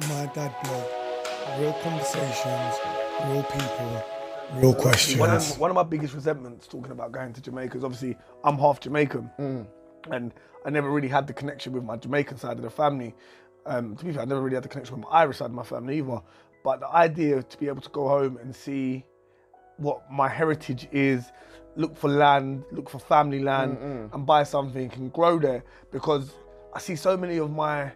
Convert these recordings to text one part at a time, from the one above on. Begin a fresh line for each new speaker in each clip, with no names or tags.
My Dad Blog. Real conversations, real people, real questions.
One of, one of my biggest resentments talking about going to Jamaica is obviously I'm half Jamaican,
Mm.
and I never really had the connection with my Jamaican side of the family. Um, to be fair, I never really had the connection with my Irish side of my family either. But the idea to be able to go home and see what my heritage is, look for land, look for family land, and buy something and grow there because I see so many of my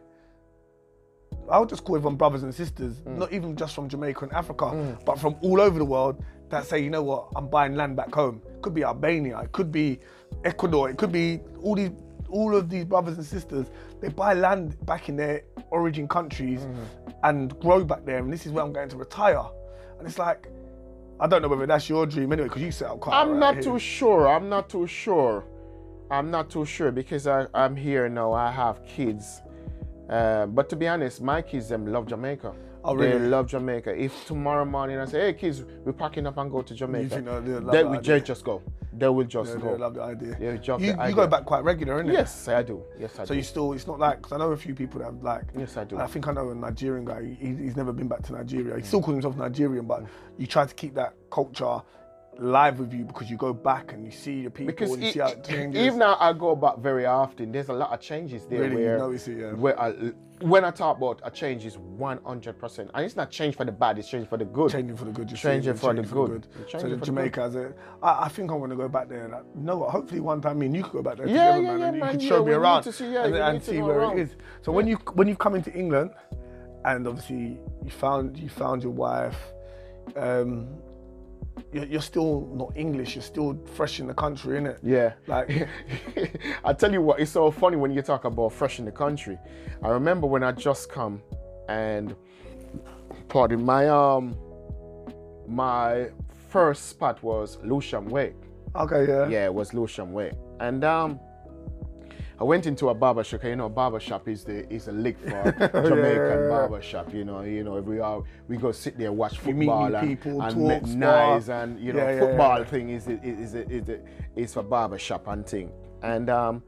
I would just call everyone brothers and sisters,
Mm.
not even just from Jamaica and Africa, but from all over the world that say, you know what, I'm buying land back home. It could be Albania, it could be Ecuador, it could be all these all of these brothers and sisters, they buy land back in their origin countries
Mm-hmm.
and grow back there. And this is where I'm going to retire. And it's like, I don't know whether that's your dream anyway, because you set up quite
I'm not
here.
too sure. I'm not too sure. I'm not too sure because I, I'm here now. I have kids. Uh, but to be honest, my kids them love Jamaica.
Oh,
They
really?
love Jamaica. If tomorrow morning I say, "Hey kids, we're packing up and go to Jamaica,"
they'll love
they will just go. They will just go.
I love the idea.
Yeah, just
you,
the
you go back quite regular, innit?
Yes, I do. Yes, I do.
So
do.
you still, it's not like, because I know a few people that have like,
Yes, I do.
I think I know a Nigerian guy, he, he's never been back to Nigeria. He still calls himself Nigerian, but you try to keep that culture live with you because you go back and you see the people
because
and you
e-
see how it changes.
even now I go back very often, there's a lot of changes there.
Really, you
where,
notice it, yeah.
where I, when I talk about a change is 100%. And it's not change for the bad, it's change for the good.
changing for the good. Just
Changing
saying,
for the good.
So
Changing
the
for the
a, I, I think I'm going to go back there. You know? Hopefully one time me and you could go back there
Yeah,
together,
yeah,
man,
yeah,
and you
man,
could show me around
see-
and, and see where
around.
it is. So when you when you've come into England, and obviously you found you found your wife, um, you're, still not English. You're still fresh in the country, innit?
Yeah.
Like,
I tell you what, it's so funny when you talk about fresh in the country. I remember when I just come and pardon my um my first spot was Lewisham Way.
okay, yeah.
Yeah, it was Lewisham Way. And um I went into a barber shop. You know, barber shop is the is a lick for Jamaican
yeah.
barber shop. You know, you know, we are we go sit there watch
You meet new
football and,
people,
and
talk,
make
spar.
nice and you know,
Yeah,
football
yeah.
thing is is is is, is, is for barber shop and thing. And um,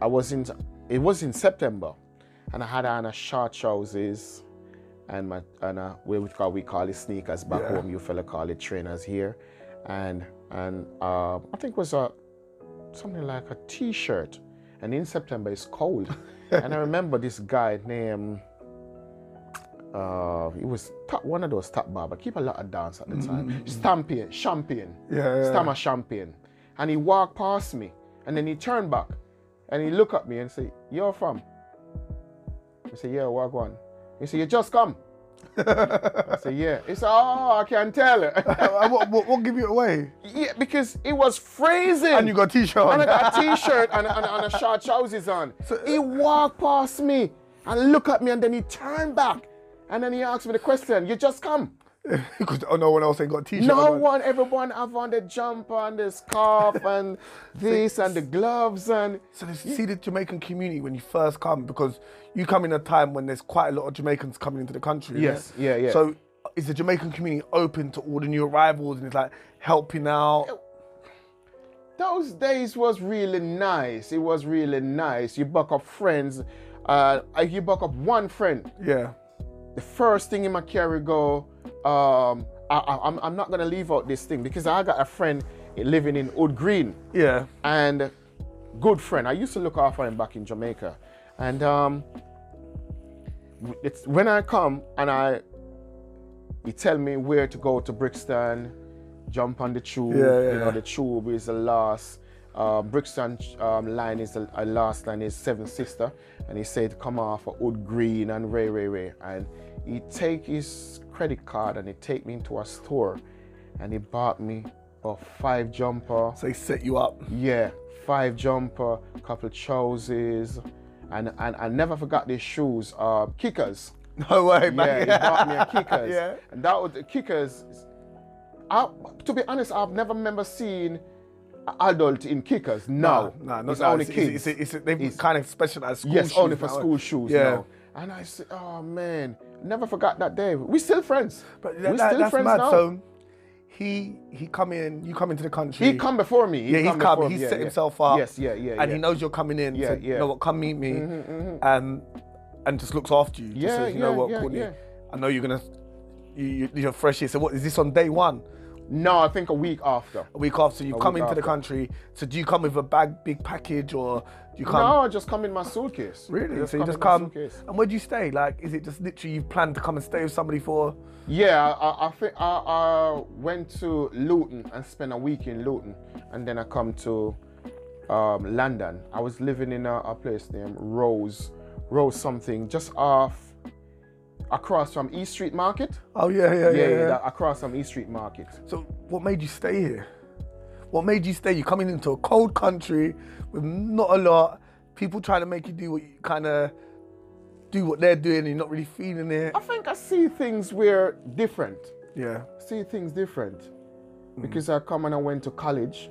I was in it was in September, and I had on a short trousers and my and uh, we we call we call it sneakers back
Yeah.
home. You fella call it trainers here, and and uh, I think it was a something like a t-shirt. And in September it's cold, and I remember this guy named. Uh, he was top, one of those top barber. Keep a lot of dance at the time. Stampion, Champion.
Yeah, yeah, yeah.
Stammer Champion. And he walked past me, and then he turned back, and he looked at me and said, "You're from?" I said, "Yeah, walk one." He said, "You just come." I said, "Yeah." It's "Oh, I can tell."
Uh, what, what, what give you away?
yeah, because it was freezing.
And you got a t-shirt on.
And I got a t-shirt and, and, and a short trousers on. So, he walked past me and looked at me and then he turned back. And then he asked me the question, you just come?
Because oh, no one else ain't got t-shirt
No
on.
one, everyone have on the jumper and the scarf and this and the gloves and
So this, see the Jamaican community when you first come because you come in a time when there's quite a lot of Jamaicans coming into the country.
Yes,
innit?
yeah, yeah.
So is the Jamaican community open to all the new arrivals and it's like helping out?
those days was really nice. It was really nice. You buck up friends. Uh, you buck up one friend.
Yeah.
the first thing in my carry go, um, I, I, I'm, I'm not gonna leave out this thing because I got a friend living in Wood Green
Yeah.
and good friend. I used to look after him back in Jamaica, and um, it's when I come and I, he tell me where to go to Brixton, jump on the tube.
Yeah, yeah,
you know
yeah.
the tube is the last. Uh, Brixton um, line is the uh, last line is Seven Sister, and he said come off of Wood Green and Ray Ray Ray, and he take his credit card and he take me into a store, and he bought me a five jumper.
So they set you up.
Yeah, five jumper, couple trousers, and and I never forgot these shoes, uh, kickers.
No way,
Yeah,
man.
he bought me a kickers.
Yeah.
And that was the kickers. I, to be honest, I've never remember seen adult in kickers. No,
no, no,
it's
no,
only
it's,
kids.
It's, it's, it's, they've kind of specialized school
yes,
shoes
only for
now.
school shoes
Yeah.
now. And I said, oh man, never forgot that day. We still friends.
But that,
still
that's
friends
mad.
now.
So he he come in, you come into the country.
he come before me. He
yeah, he's
come
come. He's.
Yeah,
set
yeah.
himself up.
Yes, yeah, yeah,
And he knows you're coming in.
Yeah,
so,
yeah. Mm-hmm,
You know what? Come meet me. Um, and just looks after you.
Yeah,
says, you know
yeah,
what,
yeah,
Courtney,
yeah.
I know you're gonna, you, you- you're fresh here. So what is this on day one?
No, I think a week after.
A week after you
A
come into the country. So do you come with a bag, big package, or do you come?
No, I just come in my suitcase.
Really?
Just
so you just come. And where do you stay? Like, is it just literally you've planned to come and stay with somebody for?
Yeah, I, I think I, I went to Luton and spent a week in Luton, and then I come to um, London. I was living in a, a place named Rose, Rose something, just off across from East Street Market.
Oh yeah, yeah, yeah.
yeah,
yeah.
that- across from East Street Market.
So what made you stay here? What made you stay? You're coming into a cold country with not a lot. People trying to make you do what you kind of do what they're doing. And you're not really feeling it.
I think I see things where different.
Yeah.
See things different.
Mm.
Because I come and I went to college.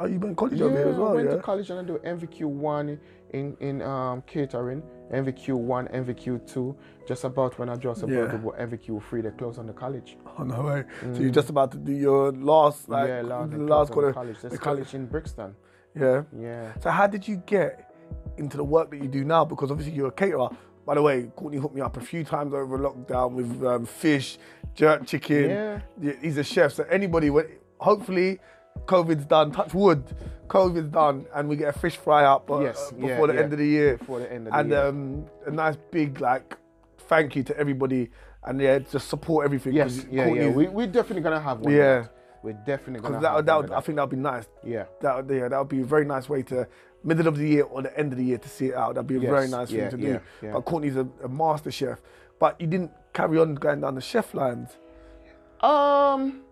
Oh, you been college
Yeah,
over here as
I went
yeah.
to college and I do NVQ one in in um, catering, NVQ one, NVQ two. Just about when I just about
Yeah.
to go NVQ three, they close on the college.
Oh no way. So you're just about to do your last, like,
yeah, last,
last quarter.
the college. There's
the
college in Brixton.
Yeah.
Yeah.
So how did you get into the work that you do now? Because obviously you're a caterer. By the way, Courtney hooked me up a few times over lockdown with um, fish, jerk chicken.
Yeah.
He's a chef. So anybody, hopefully, COVID's done. Touch wood. COVID's done, and we get a fish fry up uh,
Yes,
uh,
yeah,
before the
yeah.
end of the year.
Before the end of the
and
year.
um, a nice big like thank you to everybody, and yeah, just support everything.
Yes. Yeah. Yeah. We we definitely gonna have one.
Yeah.
We're definitely gonna
Because that,
have
that
one
I think that would be nice.
Yeah.
That would, yeah, that would be a very nice way to middle of the year or the end of the year to see it out. That'd be a very nice
yeah,
thing to do. But Courtney's a, a master chef. But you didn't carry on going down the chef lines.
Um,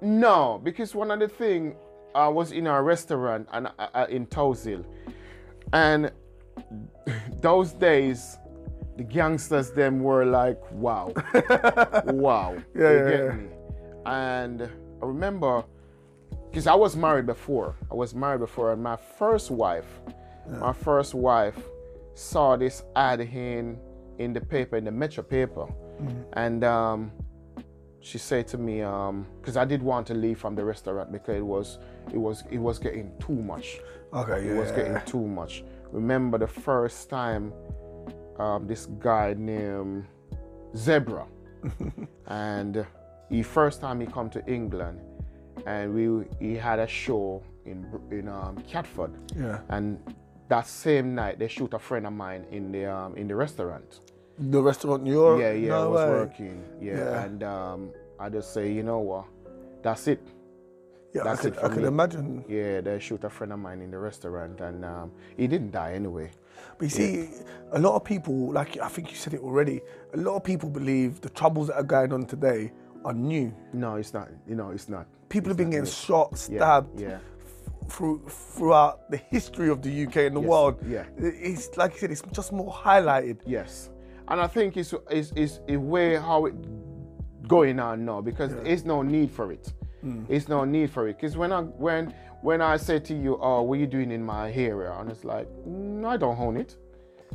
no, because one of the thing I was in a restaurant and uh, uh, in Towsil, and those days the gangsters them were like, wow, wow,
Yeah,
you
yeah,
get
yeah.
me. And I remember because I was married before. I was married before, and my first wife, my first wife, saw this ad in in the paper, in the Metro paper, and um, she said to me, because I did want to leave from the restaurant because it was it was it was getting too much.
Okay,
It was getting too much. Remember the first time um, this guy named Zebra, and he first time he come to England, and we he had a show in in um, Catford,
Yeah.
and that same night they shoot a friend of mine in the um, in the restaurant.
The restaurant in Europe?
Yeah, yeah, I was
way.
working. Yeah,
Yeah.
and um, I just say, you know what, that's it.
Yeah,
That's
I could,
it
I could
me.
imagine.
Yeah, they shoot a friend of mine in the restaurant, and um, he didn't die anyway.
But you see, a lot of people, like I think you said it already, a lot of people believe the troubles that are going on today are new.
No, it's not. You know, it's not.
People have been getting
new.
shot, stabbed
yeah.
f- through throughout the history of the UK and the
Yes,
world.
yeah.
It's like you said, it's just more highlighted.
Yes, and I think it's it's, it's a way how it going on now because there's no need for it.
Hmm.
It's no need for it because when I when when I say to you, "Oh, what are you doing in my area?" and it's like, mm, "I don't own it."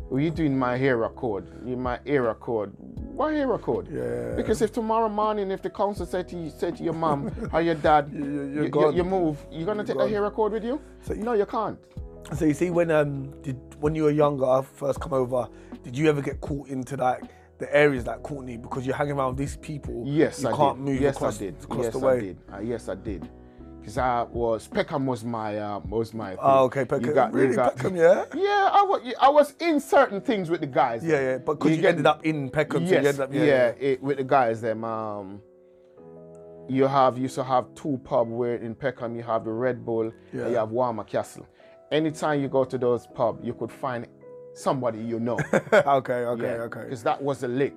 What are you doing my area code? In my area code. What area code?
Yeah.
Because if tomorrow morning, if the council said to you, said to your mom or your dad,
You- you-
you,
you're
you, move, you're gonna take
gone.
the area code with you?
So you-
no, you can't.
So you see, when um, did when you were younger, I first come over, did you ever get caught into like the areas like Courtney because you're hanging around these people?
Yes,
you
I
can't
did.
move
yes,
across,
I did.
across
yes,
the way.
I did. Uh, yes, I did. Because I was Peckham was my uh, was my. Thing.
Oh, okay, Peckham.
You got, you
really,
got-
Peckham, yeah.
Yeah, I was. I was in certain things with the guys.
Yeah, yeah, but because you,
get-
ended up in Peckham, so you ended up,
yeah,
yeah, yeah.
It, with the guys. Them. Um, you have used to have two pub where in Peckham you have the Red Bull
Yeah.
and you have Warmer Castle. Anytime you go to those pub, you could find somebody you know.
okay, okay, okay.
Because that was the lick.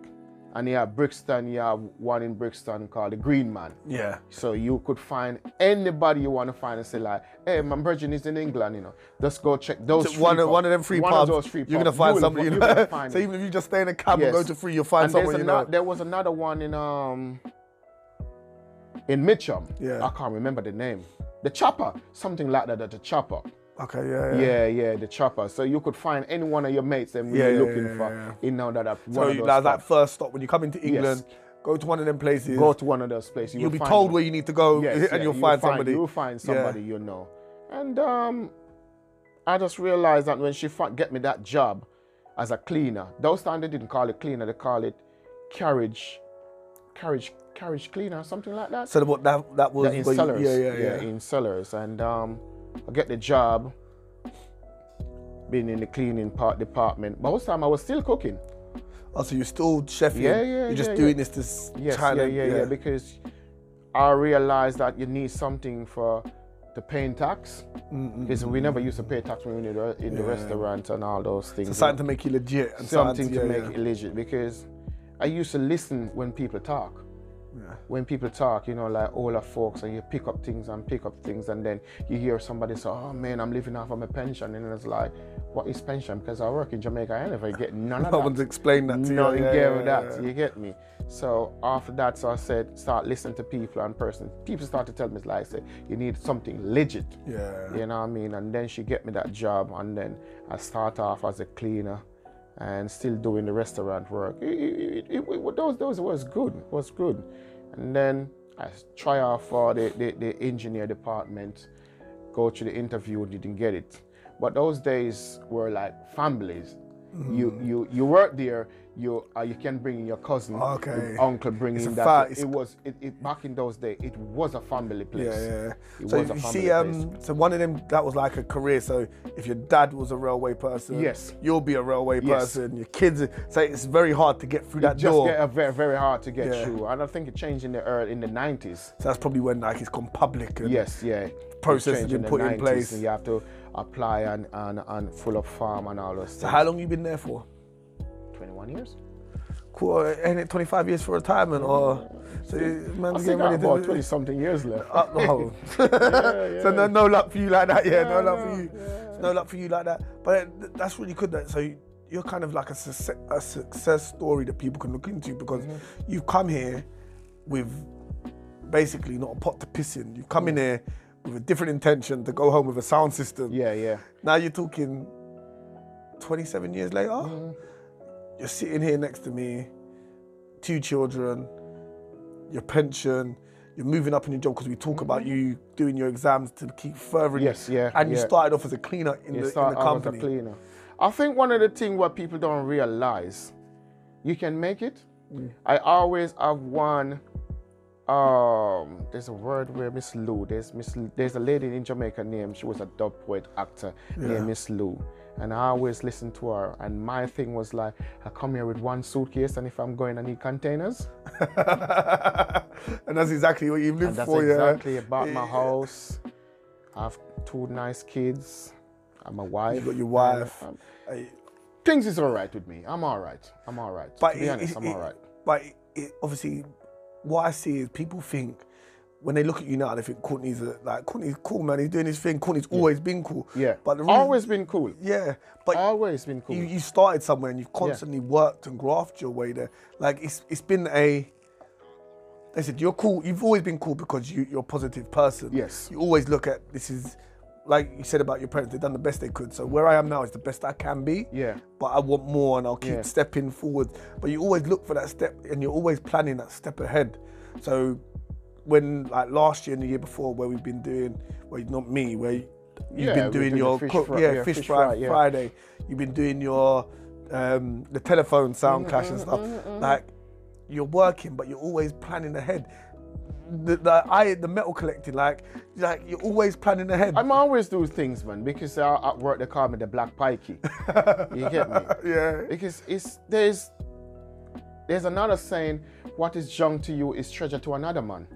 And you have Brixton, you have one in Brixton called the Green Man.
Yeah.
So you could find anybody you want to find and say like, hey, my virgin is in England, you know. Just go check those.
So one, of,
pubs.
one of them free pubs,
of free
you're gonna find
will
somebody. You know?
find
so even if you just stay in a cab and go to free, you'll find
and
someone you know.
There was another one in um in Mitcham.
Yeah.
I can't remember the name. The chopper, something like that. The chopper.
Okay, yeah, yeah.
Yeah, yeah, the chopper. So you could find any one of your mates and
Yeah,
you're
yeah,
looking
yeah,
for
yeah.
in now that one
So
of
you-
those
that, that first stop when you come into England, go to one of them places.
Go to one of those places. You
you'll be told
them.
where you need to go,
Yes,
and
yeah,
you'll
you
find somebody.
You'll find
Yeah.
somebody you know. And um, I just realized that when she fa- get me that job, as a cleaner. Those times they didn't call it cleaner, they call it carriage, carriage, carriage cleaner, something like that.
So what that that was
Yeah, in
where you-
cellars.
yeah, yeah, yeah.
in cellars. And um, I get the job being in the cleaning part department. But Most time I was still cooking.
Oh, so you're still chefing.
Yeah, yeah,
You're just
yeah,
doing
yeah.
this this
Yes,
China,
yeah, yeah, yeah, Because I realized that you need something for the paying tax. Because we never used to pay tax when we were in the
Yeah.
restaurant and all those things.
So something to make you legit and
something to
yeah,
make
yeah.
it legit. Because I used to listen when people talk.
Yeah.
When people talk, you know, like older folks, and you pick up things and pick up things, and then you hear somebody say, "Oh man, I'm living off of my pension," and it's like, "What is pension?" Because I work in Jamaica, I ain't never get none of
No
that.
No one's explained that to
No,
you.
you
Yeah, yeah,
that. You get me. So after that, so I said, start listening to people and person. People start to tell me, like I said, you need something legit.
Yeah.
You know what I mean? And then she get me that job, and then I start off as a cleaner, and still doing the restaurant work. It, it, it, it, those, those was good. Was good. And then I try out for the, the, the engineer department, go to the interview, didn't get it. But those days were like families. You
Mm-hmm.
you you work there. You uh, you can bring in your cousin,
Okay.
your uncle, bring in that. it was it, it back in those days. It was a family place.
Yeah, yeah.
It
so
was
you
family
see,
place.
um, so one of them that was like a career. So if your dad was a railway person,
Yes.
you'll be a railway
Yes.
person. Your kids, so it's very hard to get through that
just
door.
get a very very hard to get
Yeah.
through. And I think it changed in the early, in the nineties.
so that's probably when like it's gone public. And
Yes, yeah.
Process has been put in place.
And you have to apply and and, and full up farm and all those
So
things.
how long you been there for?
Twenty one years.
Cool. Ain't it 25 years for retirement or? So you-
I
man's
still
getting ready
about
to.
twenty something years left.
Uh, oh.
yeah.
so no, no luck for you like that, yeah. no
Yeah,
luck for
no,
you. No luck for you like that. But uh, that's really good. That so you- you're kind of like a success, a success story that people can look into because
Mm-hmm.
you've come here with basically not a pot to piss in. You've come in here with a different intention to go home with a sound system.
Yeah, yeah.
Now you're talking 27 years later.
Mm-hmm.
You're sitting here next to me, two children, your pension. You're moving up in your job because we talk about you doing your exams to keep furthering.
Yes, yeah,
And you started off as a cleaner in,
You
the, in
start
the
out as a
company.
cleaner. I think one of the things what people don't realize, you can make it.
Mm.
I always have one. Um, there's a word where Miss Lou. There's Miss. There's a lady in Jamaica named. She was a dub poet actor
Yeah.
named Miss Lou, and I always listen to her. And my thing was like, I come here with one suitcase, and if I'm going, I need containers.
and that's exactly what you've lived
And that's exactly
yeah.
about my house. I have two nice kids. I'm a wife.
You got your wife.
um, things is all right with me. I'm all right. I'm all right.
But
to be
it-
honest,
it-
I'm
it-
all right.
But obviously, what I see is people think when they look at you now, they think Courtney's a, like Courtney's cool, man. He's doing his thing. Courtney's always been cool.
Yeah.
But the reason,
always been cool.
yeah. But
Always been cool.
you, you started somewhere and you've constantly worked and grafted your way there. Like it's it's been a. They said you're cool. You've always been cool because you, you're a positive person.
Yes.
You always look at this is, like you said about your parents. They've done the best they could. So where I am now is the best I can be.
Yeah.
But I want more, and I'll keep
Yeah.
stepping forward. But you always look for that step, and you're always planning that step ahead. So when like last year and the year before, where we've been doing, well, not me, where you've
Yeah,
been doing
doing
your
fish
cook-
fry-
yeah,
yeah,
fish,
fish
fry,
fry.
Friday. You've been doing your um, the telephone sound mm-hmm, clash and mm-hmm, stuff. Mm-hmm. Like you're working, but you're always planning ahead. The, the I the metal collecting, like like you're always planning ahead.
I'm always doing things, man, because I, at work they call me the black pikey. you get me?
yeah.
Because it's there's there's another saying, what is junk to you is treasure to another man.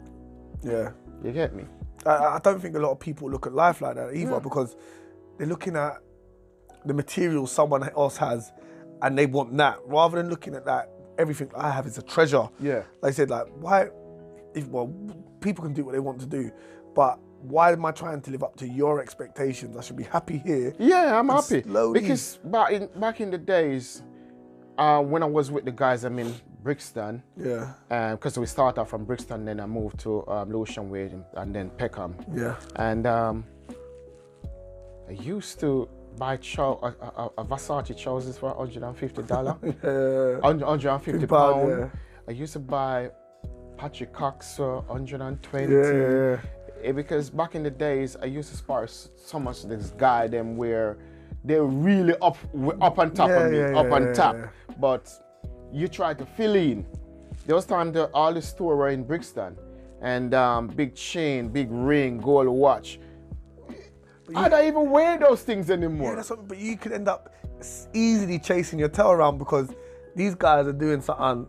Yeah.
You get me?
I, I don't think a lot of people look at life like that either mm. because they're looking at the material someone else has and they want that rather than looking at that everything I have is a treasure.
Yeah.
Like I said, like why if well people can do what they want to do, but why am I trying to live up to your expectations? I should be happy here.
Yeah, I'm happy
slowly-
because back in back in the days, uh, when I was with the guys, I'm in Brixton.
Yeah.
because we started from Brixton, then I moved to um, Lewisham Way and then Peckham.
Yeah.
And um, I used to buy chow- a, a, a Versace trousers for $150.
Yeah.
150
pound,
pound.
yeah.
I used to buy Patrick Cox for 120.
Yeah, yeah, yeah.
Eh, because back in the days, I used to spar so much this guy them where they're really up up on top
Yeah,
of me,
yeah,
up
yeah,
on top. But you try to fill in. There was time the all the store were in Brixton, and um, big chain, big ring, gold watch. I don't even wear those things anymore.
Yeah, that's what, but you could end up easily chasing your tail around because these guys are doing something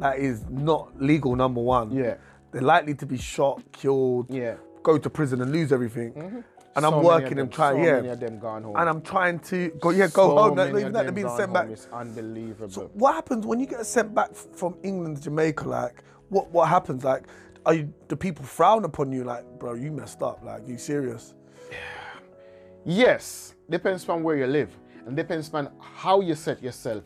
that is not legal. Number one,
Yeah.
they're likely to be shot, killed,
Yeah.
go to prison and lose everything. And
So
I'm working and trying,
so
yeah.
many of them gone home.
And I'm trying to go, yeah, go
So
home. Not even that they're being sent back.
It's unbelievable.
So what happens when you get sent back from England to Jamaica? Like, what what happens? Like, are you do people frown upon you? Like, bro, you messed up. Like, you serious?
Yes, depends on where you live, and depends on how you set yourself.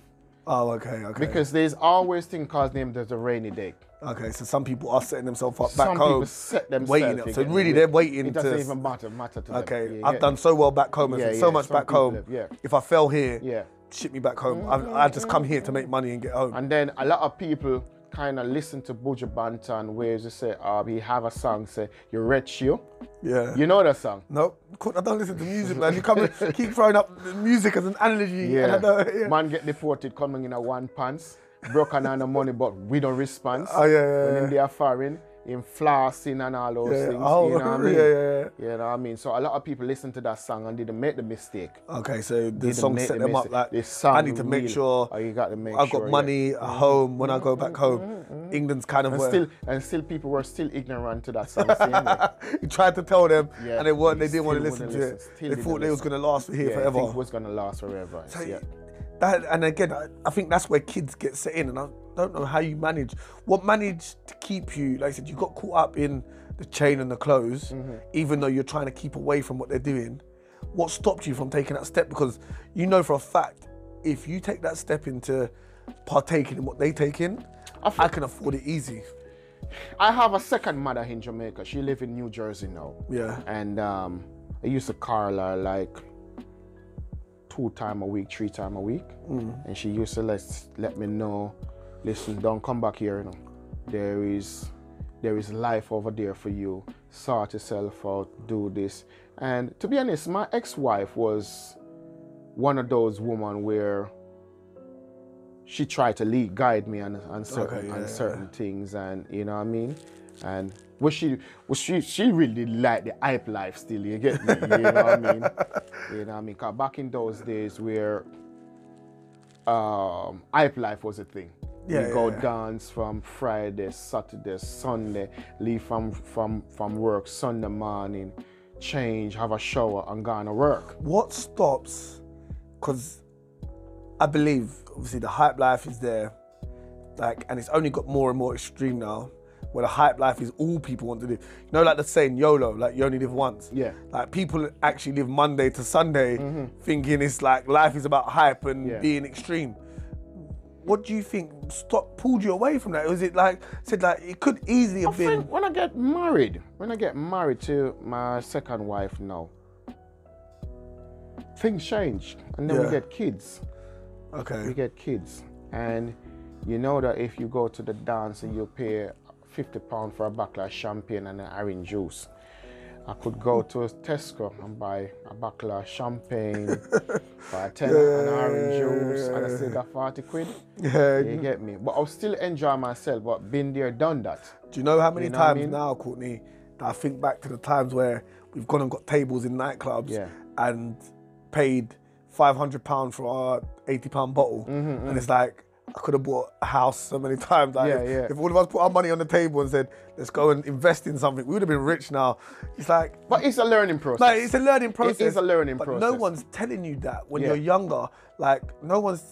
Oh, okay, okay.
Because there's always thing called named as a rainy day.
Okay, so some people are setting themselves up back
Some
home,
people set themselves.
waiting.
you
So really, they're waiting
It doesn't
to.
even matter, matter to them.
Okay,
You
I've
get
done so well back home and
Yeah,
so much
some
back home.
yeah.
If I fell here,
Yeah.
ship me back home. I, I just come here to make money and get home.
And then a lot of people kind of listen to Buju Banton, where you say, uh, he have a song say, you're rich you."
yeah.
You know that song?
Nope. I don't listen to music, man. You come and keep throwing up music as an analogy.
Yeah.
yeah.
Man get deported coming in a one pants, broken on the money, but we don't respond.
Oh, yeah, yeah,
When
yeah.
in they are foreign, in flossing and all those
Yeah,
things.
oh,
you know what I
yeah,
mean?
yeah, yeah.
You know what I mean? So a lot of people listen to that song and didn't make the mistake.
Okay, so the song set
the
them up
mistake.
like
This song
I need to make sure
Oh, you got to make
I've
sure,
got
yeah.
money at mm-hmm. home when I go back mm-hmm. home. Mm-hmm. England's kind of
And
where
still, and still, people were still ignorant to that song.
you tried to tell them
Yeah,
and they weren't. They
they
didn't want to listen to it.
listen,
They thought they was gonna last here
yeah, I
forever.
think it was gonna last forever.
So
yeah.
That, and again, I, I think that's where kids get set in, and I don't know how you manage. What managed to keep you? Like I said, you got caught up in the chain and the clothes,
Mm-hmm.
even though you're trying to keep away from what they're doing. What stopped you from taking that step? Because you know for a fact, if you take that step into partaking in what they take in,
I
I, can afford it easy.
I have a second mother in Jamaica. She live in New Jersey now.
Yeah.
And um, I used to call her like two time a week, three time a week, mm. and she used to let let me know, listen, don't come back here. You know, there is there is life over there for you. Sort yourself out. Do this. And to be honest, my ex-wife was one of those women where she tried to lead guide me on, on certain
Okay, yeah,
on
yeah.
certain things and you know what I mean and was she was she she really like the hype life still you get me you know what I mean you know what I mean 'Cause back in those days where um hype life was a thing
Yeah,
we
yeah,
go
yeah.
dance from Friday Saturday Sunday leave from from from work Sunday morning change have a shower and go on to work
What stops? Because I believe obviously the hype life is there, like, and it's only got more and more extreme now. Where the hype life is all people want to do. You know, like the saying YOLO, like you only live once.
Yeah.
Like people actually live Monday to Sunday, mm-hmm. thinking it's like life is about hype and
Yeah.
being extreme. What do you think stop pulled you away from that? Was it like said like it could easily
I
have been?
think when I get married, when I get married to my second wife now, things change, and then
Yeah.
we get kids.
Okay.
We get kids, and you know that if you go to the dance and you pay fifty pound for a bottle of champagne and an orange juice, I could go to Tesco and buy a bottle of champagne for a tenner and orange juice, and I still got forty quid.
Yeah.
You get me? But I'll still enjoy myself. But been there, done that.
Do you know how many
You know what I
times
mean?
now, Courtney, that I think back to the times where we've gone and got tables in nightclubs
Yeah.
and paid five hundred pounds for our eighty pound bottle, mm-hmm, and mm-hmm. it's like I could have bought a house so many times. Like,
Mm-hmm, Yeah,
if,
yeah.
if all of us put our money on the table and said, "Let's go and invest in something," we would have been rich now. It's like.
But it's a learning process.
Like it's a learning process.
is a learning
but no one's telling you that when
Yeah.
you're younger. Like no one's.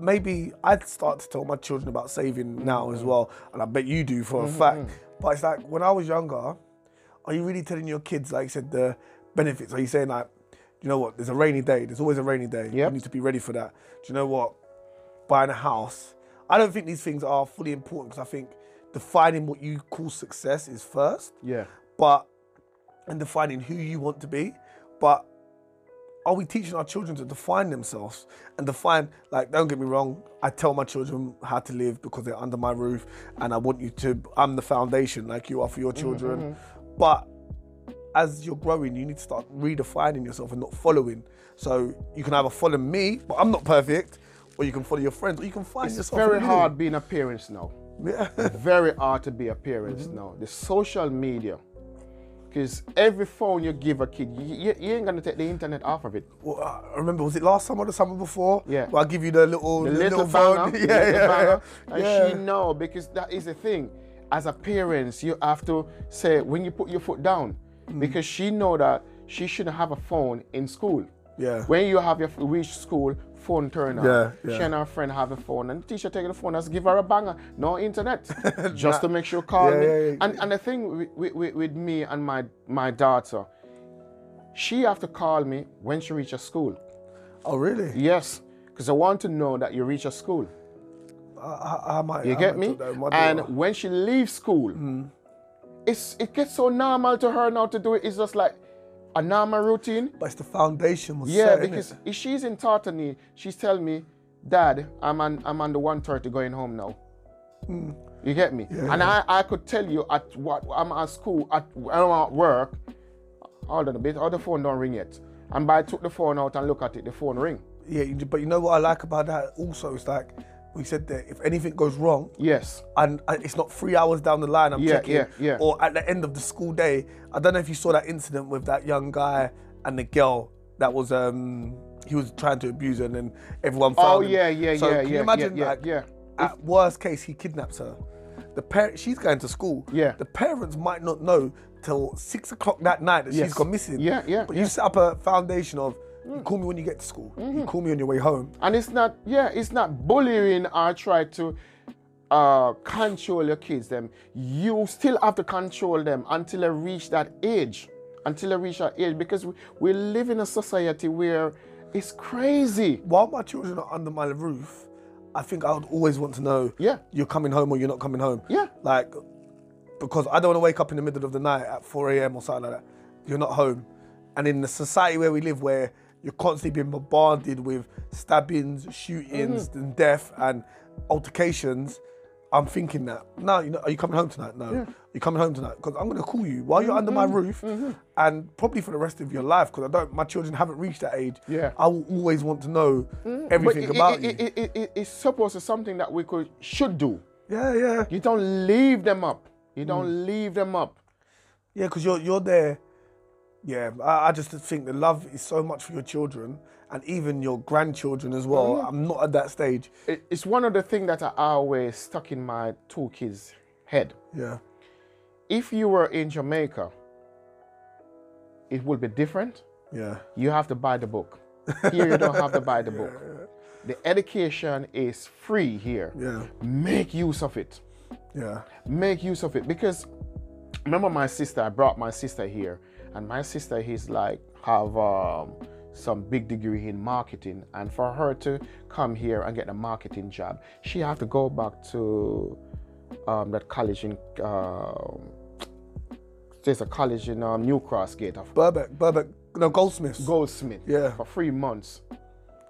Maybe I'd start to tell my children about saving now
Mm-hmm.
as well, and I bet you do for a fact. But it's like when I was younger, are you really telling your kids, like you said, the benefits? Are you saying like, you know what? There's a rainy day. There's always a rainy day. You need to be ready for that. Do you know what? Buying a house. I don't think these things are fully important because I think defining what you call success is first
yeah.
but and defining who you want to be but are we teaching our children to define themselves and define like don't get me wrong i tell my children how to live because they're under my roof and i want you to i'm the foundation like you are for your children mm-hmm. but as you're growing, you need to start redefining yourself and not following. So you can either follow me, but I'm not perfect, or you can follow your friends, or you can find
It's
yourself. in
very hard being a parent now.
Yeah.
very hard to be a parent
Mm-hmm.
now. The social media, because every phone you give a kid, you, you, ain't gonna take the internet off of it.
Well, I remember, was it last summer or the summer before?
Yeah.
Where I give you the little,
The
the
little,
phone.
banger,
yeah,
little
yeah,
banger,
yeah.
and
yeah.
she know because that is the thing. As a parent, you have to say when you put your foot down,
Mm.
because she know that she shouldn't have a phone in school.
Yeah.
When you have your reach school, phone turn on.
Yeah, yeah.
She and her friend have a phone, and the teacher take the phone and give her a banger. No internet, just to make sure call
Yeah,
me.
yeah.
And and the thing with, with, with me and my my daughter, she have to call me when she reaches school.
Oh, really?
Yes, because I want to know that you reach a school.
I, I, might.
You
I
get me?
do that with my
And when she leaves school, mm. it's it gets so normal to her now to do it. It's just like a normal routine.
but it's the foundation was
Yeah,
set,
because if she's in Tartany, she's telling me, Dad, I'm on I'm on the 130 going home now. Hmm. You get me? and I, I could tell you at what I'm at school, at I'm at work. Hold on a bit, oh the phone don't ring yet. And by I took the phone out and look at it, the phone ring.
Yeah, but you know what I like about that also is like we said that if anything goes wrong
Yes.
and it's not three hours down the line, I'm
Yeah,
checking,
yeah, yeah.
or at the end of the school day. I don't know if you saw that incident with that young guy and the girl that was um he was trying to abuse her and then everyone found
Oh
him.
yeah, yeah,
So
yeah,
can
yeah,
you imagine
yeah,
like
yeah.
at worst case he kidnaps her. The parent she's going to school.
Yeah.
The parents might not know till six o'clock that night that
Yes.
she's gone missing.
Yeah, yeah,
But
yeah.
you set up a foundation of you call me when you get to school.
Mm-hmm.
You call me on your way home.
And it's not, yeah, it's not bullying or try to uh, control your kids. Them, you still have to control them until they reach that age. Until they reach that age, because we, we live in a society where it's crazy.
While my children are under my roof, I think I would always want to know
Yeah.
you're coming home or you're not coming home.
Yeah.
Like, because I don't want to wake up in the middle of the night at 4 a.m. or something like that. You're not home. And in the society where we live, where you're constantly being bombarded with stabbings, shootings,
Mm-hmm.
and death and altercations, I'm thinking that, no, you know, are you coming home tonight? No. You're coming home tonight because I'm going to call you while you're under my
Mm-hmm.
roof and probably for the rest of your life because I don't, my children haven't reached that age.
Yeah.
I will always want to know
But
everything
it,
about
it,
you.
it, it, it, it's supposed to be something that we could should do.
yeah, yeah.
You don't leave them up. You don't leave them up.
Yeah, because you're you're there. Yeah, I, I just think the love is so much for your children and even your grandchildren as well.
Mm-hmm.
I'm not at that stage.
It- It's one of the things that I always stuck in my two kids' head.
Yeah,
if you were in Jamaica, it would be different.
yeah,
You have to buy the book. Here, you don't have to buy the book. The education is free here.
yeah,
Make use of it.
yeah,
Make use of it because remember my sister. I brought my sister here, and my sister is like have um, some big degree in marketing, and for her to come here and get a marketing job, she have to go back to um, that college in. Um, there's a college in um, New Cross Gate of
Birkbeck, Birkbeck, no Goldsmiths.
Goldsmith
Yeah.
for three months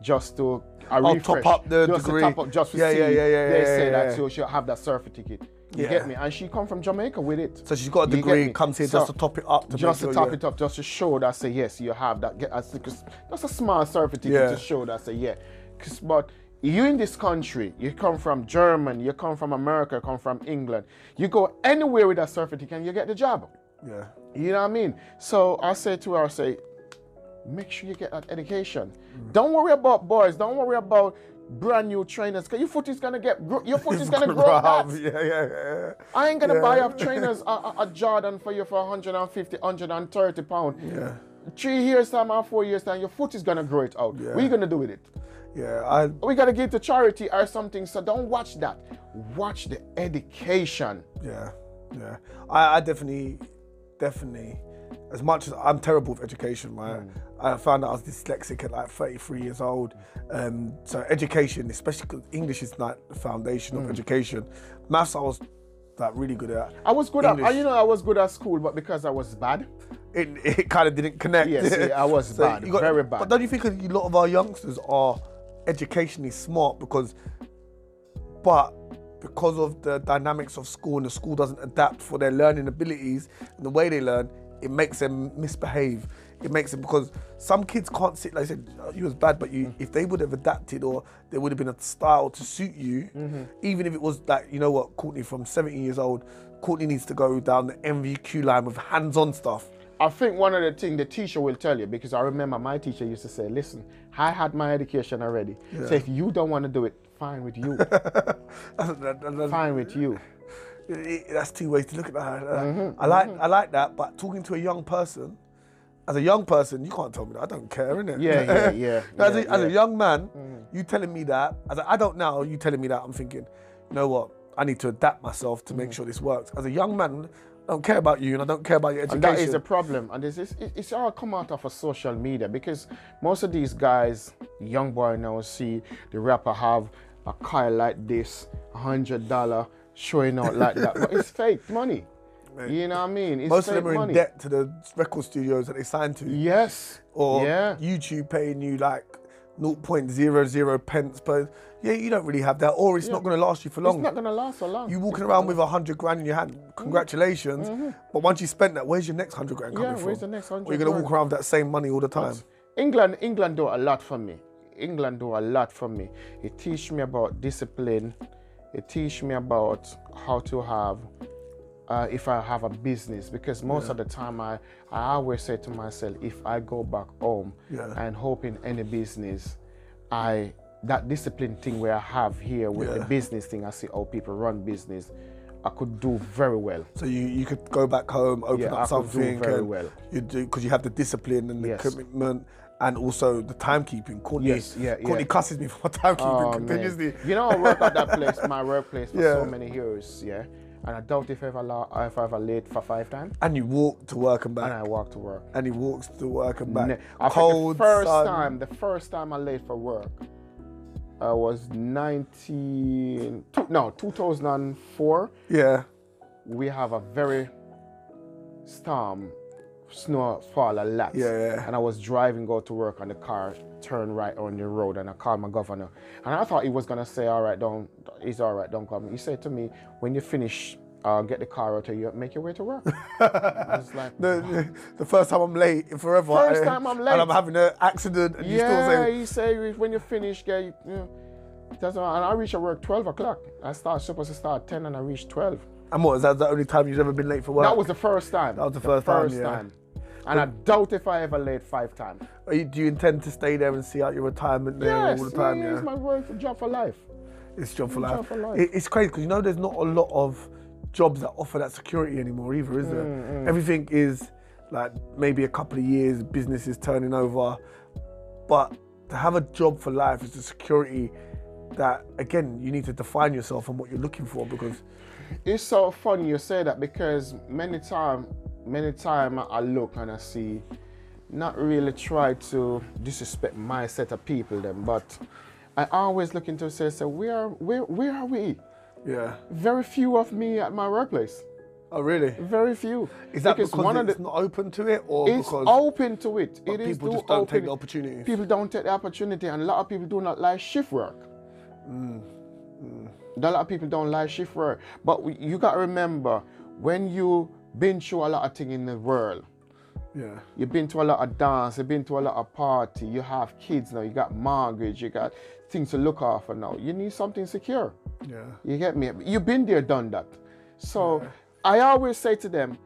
just to uh,
Oh,
refresh,
top up the
just
degree.
To top up, just to
Yeah,
see
yeah, yeah, yeah,
they
yeah,
say
yeah,
that
yeah.
so she'll have that certificate. You
Yeah.
get me? And she come from Jamaica with it.
so she's got a degree, comes here
So,
just to top it up. To
just to
sure,
top it up, just to show that say yes, you have that. Get that's a small certificate
Yeah.
to show that say yeah. 'Cause- but you in this country, you come from Germany, you come from America, you come from England. You go anywhere with that certificate, and you get the job.
Yeah,
You know what I mean? So I say to her, I say, make sure you get that education. Don't worry about boys. Don't worry about brand new trainers. Cause your foot is gonna get your foot is gonna grow.
Yeah, yeah, yeah.
I ain't gonna
Yeah.
buy up trainers a, a, a Jordan for you for 150, 130 pound.
Yeah,
Three years time or four years time, your foot is gonna grow it out. What are you gonna do with it?
yeah. I
We gotta give to charity or something. So don't watch that. Watch the education.
Yeah, yeah. I, I definitely, definitely, as much as I'm terrible with education, right? I found out I was dyslexic at like 33 years old. Um, so education, especially English is like the foundation of education. Maths, I was like really good at.
I was good at, you know, I was good at school, but because I was bad.
It, it kind of didn't connect.
Yes, yeah, I was bad,
you
very bad.
But don't you think a lot of our youngsters are educationally smart because, but because of the dynamics of school and the school doesn't adapt for their learning abilities and the way they learn, it makes them misbehave. It makes them because some kids can't sit. Like I said, "Oh, you was bad, but you if they would have adapted or there would have been a style to suit you, mm-hmm. even if it was that you know what, Courtney from 17 years old, Courtney needs to go down the NVQ line with hands-on stuff.
I think one of the things the teacher will tell you, because I remember my teacher used to say, listen, I had my education already. So if you don't want to do it, fine with you. Fine with you.
That's two ways to look at that. Uh,
Mm-hmm,
I like I like that, but talking to a young person, as a young person, you can't tell me that. I don't care, innit?
Yeah, yeah, yeah,
as,
yeah,
a, as a
yeah. Mm.
young man, you telling me that, as a, I don't now, you telling me that, I'm thinking, you know what? I need to adapt myself to make
Mm.
sure this works. As a young man, I don't care about you and I don't care about your education.
And that is the problem. And this is it- it's all come out of a social media because most of these guys, young boy now see the rapper have a car like this, a hundred dollar showing out like that. But it's fake money. You know what I mean? It's
Most of them are
money.
in debt to the record studios that they signed to.
Yes.
or
yeah.
YouTube paying you like 0.00 pence per. Yeah, you don't really have that, or it's not going to last you for long.
It's not gonna last so long.
you walking around with a hundred grand in your hand, congratulations. But once you spent that, where's your next hundred grand coming
Mm-hmm. Yeah,
from?
where's the next
Or you're gonna walk around with that same money all the time.
England, England do a lot for me. England do a lot for me. It teach me about discipline. It teach me about how to have, uh, if I have a business, because most of the time I, I always say to myself, if I go back home
Yeah.
and open any business, I that discipline thing where I have here with the business thing, I see how people run business, I could do very well.
So you, you could go back home, open
Yeah, I
up
could do
something,
very
and
well.
you do because you have the discipline and the
Yes.
commitment, and also the timekeeping. Courtney,
Yes, yeah,
Courtney
yeah.
cusses me for my timekeeping
Oh, man. You know, I work at that place, my workplace, for
Yeah.
so many years, yeah. And I doubt if I ever, la- if I ever late for five times.
And you walk to work and back,
And I walk to work.
and he walks to work and back.
I
Cold
the first
sun.
time, the first time I late for work, I was 19, two, no, 2004.
Yeah,
We have a very storm, snow fall a lot.
Yeah, yeah.
And I was driving, go to work, and the car turned right on the road, and I called my governor. And I thought he was gonna say, "All right, don't, it's all right, don't come." He said to me, "When you finish, uh, get the car out, of you make your way to work." I like,
the, the, the first time I'm late in forever.
First
eh,
time I'm late.
And I'm having an accident, and you still
Yeah,
say,
he said when you finish, get you know, that's all. And I reach at work 12 o'clock. I start supposed to start 10 and I reach 12.
and what, is that the only time you've ever been late for work?
That was the first time.
That was the first time, yeah.
And I doubt if I ever laid five times.
You- do you intend to stay there and see out your retirement there
Yes,
all the time?
yeah, it's my work job for life.
it's job for
job
life.
for life.
It- it's crazy because you know there's not a lot of jobs that offer that security anymore either, is there?
Mm,
Everything is like maybe a couple of years, business is turning over, but to have a job for life is the security that again you need to define yourself and what you're looking for because
It's so funny you say that because many time, many time I look and I see, not really try to disrespect my set of people them, but I always look into say, say where, where, where are we?
yeah.
Very few of me at my workplace.
Oh really?
Very few.
Is that because,
one of
it's
the
not open to it, or
it's
because
open to it. It is
people just don't take the opportunity.
People don't take the opportunity, and a lot of people do not like shift work. Mm, mm. A lot of people don't like shift work, but you got to remember when you been through a lot of things in the world.
yeah,
You've been to a lot of dance, you've been to a lot of party, you have kids now, you got mortgage, you got things to look after now. You need something secure.
yeah.
You get me? You've been there, done that. So I always say to them,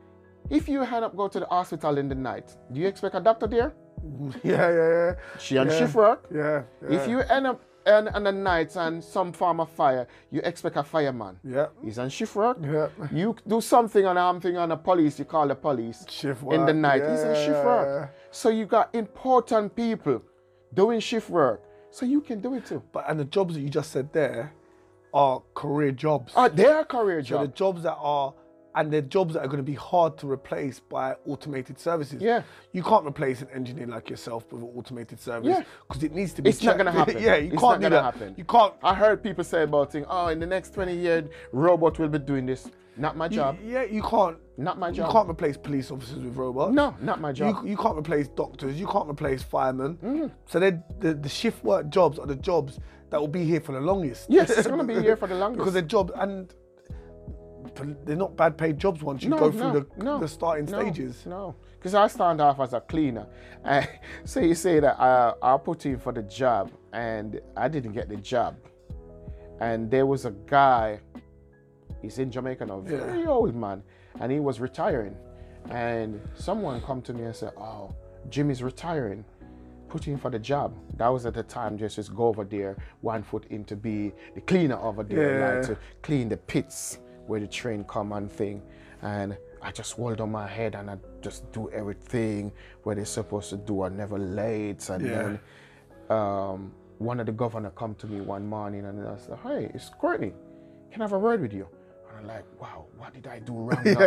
if you hand up go to the hospital in the night, do you expect a doctor there?
Yeah, yeah, yeah.
She on
Yeah.
shift work.
Yeah,
If you end up on, on the night and some form of fire, you expect a fireman.
Yeah.
He's on shift work.
Yeah.
You do something on something on the police, you call the police.
Shift work.
In the night, he's on shift work. So you got important people doing shift work. So you can do it too.
But and the jobs that you just said there are career jobs.
Uh, they're career
so the jobs that are and they're jobs that are going to be hard to replace by automated services.
Yeah.
You can't replace an engineer like yourself with an automated service
Yeah.
because it needs to be
It's not gonna happen.
yeah, you
It's
can't
not
do that.
happen.
You can't
I heard people say about thing, oh, in the next 20 years, robot will be doing this. Not my job.
Yeah, you can't
Not my job.
You can't replace police officers with robots.
No, not my job.
You, you can't replace doctors. You can't replace firemen.
Mm.
So then the, the shift work jobs are the jobs that will be here for the longest.
Yes, it's gonna be here for the longest.
because they're jobs and they're not bad paid jobs once you
No,
go through
no,
the,
no,
the starting
no,
stages.
No, because I started off as a cleaner. And so you say that uh, I put in for the job and I didn't get the job. And there was a guy, he's in Jamaica now, very old man, and he was retiring. And someone come to me and said, "Oh, Jimmy's retiring. Put in for the job." That was at the time. Just just go over there, one foot in to be the cleaner over there,
Yeah.
like to clean the pits where the train come and thing. And I just hold on my head and I just do everything where they're supposed to do. I never late. And
Yeah.
then um, one of the governor come to me one morning and I said, "Hey, it's Courtney. Can I have a word with you?" And I'm like, "Wow, what did I do wrong now?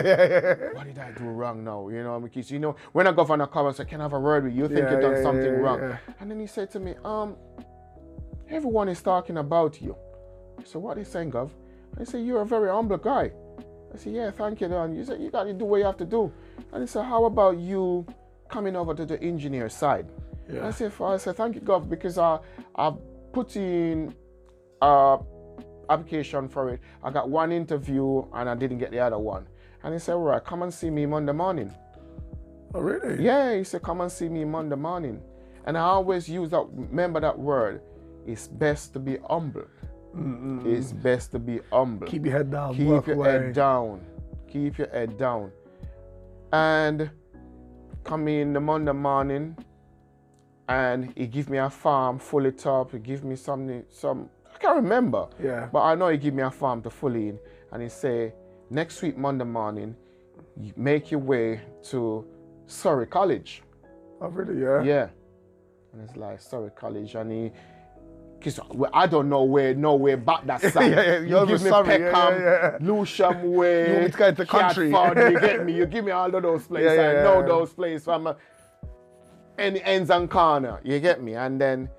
what did I do wrong now? You know, because you know when a governor comes and say, "Can I have a word with you?" You think
Yeah,
you done something wrong. And then he said to me, "Um, everyone is talking about you." So "What they saying, Gov?" I said, "You're a very humble guy." I said, "Yeah, thank you, Don." You said, "You got to do what you have to do." And he said, "How about you coming over to the engineer side?"
Yeah.
I said, I said, thank you, Gov, because I I put in uh application for it. I got one interview and I didn't get the other one. And he said, all right, come and see me Monday morning.
Oh, really?
Yeah, he said, come and see me Monday morning. And I always use that, remember that word. It's best to be humble. It's best to be humble.
Keep your head down.
Keep your
away.
head down. Keep your head down. And come in the Monday morning and he give me a farm, full it up. He give me something, some, I can't remember.
Yeah.
But I know he give me a farm to full in. And he say, next week, Monday morning, you make your way to Surrey College.
Oh, really? Yeah.
Yeah. And it's like Surrey College, and he, I don't know where, nowhere but that side.
yeah,
you
you're
give me
yeah,
Peckham,
yeah, yeah.
Lewisham Way,
You to the country?
Catford, you get me. You give me all of those places.
Yeah, yeah,
I know
yeah.
those places from uh, any ends and corner. You get me? And then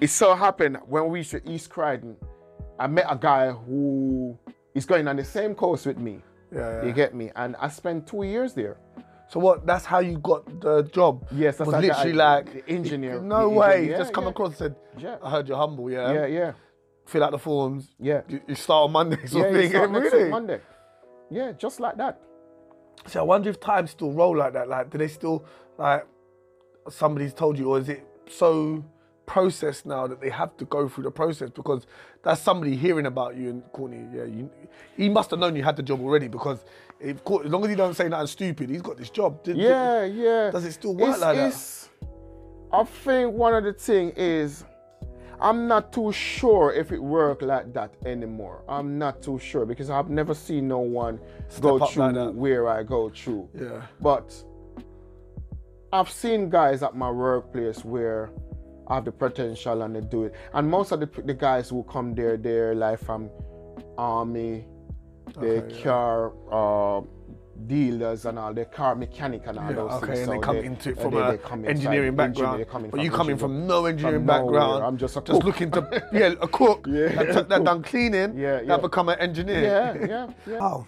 it so happened when we reached East Croydon, I met a guy who is going on the same course with me.
Yeah,
You get me? And I spent two years there.
So what? That's how you got the job.
Yes, that's
was
got-
literally like
the engineer-
No
the
way.
engineer,
just come
yeah.
across and said,
Yeah.
"I heard you're humble. Yeah.
Yeah, yeah,
Fill out the forms.
yeah.
You, you start on Monday. Sort
Yeah,
of
you
thing.
start
really?
Monday. Yeah, just like that.
So I wonder if times still roll like that. Like, do they still like somebody's told you, or is it so processed now that they have to go through the process because that's somebody hearing about you and Courtney. Yeah, you, he must have known you had the job already because if, as long as he don't say nothing stupid, he's got this job. Did-
Yeah, yeah.
Does it still work
It's-
like that?
I think one of the thing is I'm not too sure if it work like that anymore. I'm not too sure because I've never seen no one go
up like
through where I go through.
Yeah.
But I've seen guys at my workplace where I have the potential and they do it. And most of the, the guys who come there, they're like from army, the
Okay,
car uh, dealers and all, the car mechanic and all
Yeah,
those
okay,
things.
and they
So
come into it
uh,
from
they-
a
they come
engineering background.
engineer, coming
but you
from
coming from no engineering
nowhere.
background.
I'm just a
just looking to yeah a cook.
Yeah,
that,
a
that done cleaning.
Yeah,
That
yeah.
become an engineer.
Yeah, yeah, yeah.
Wow.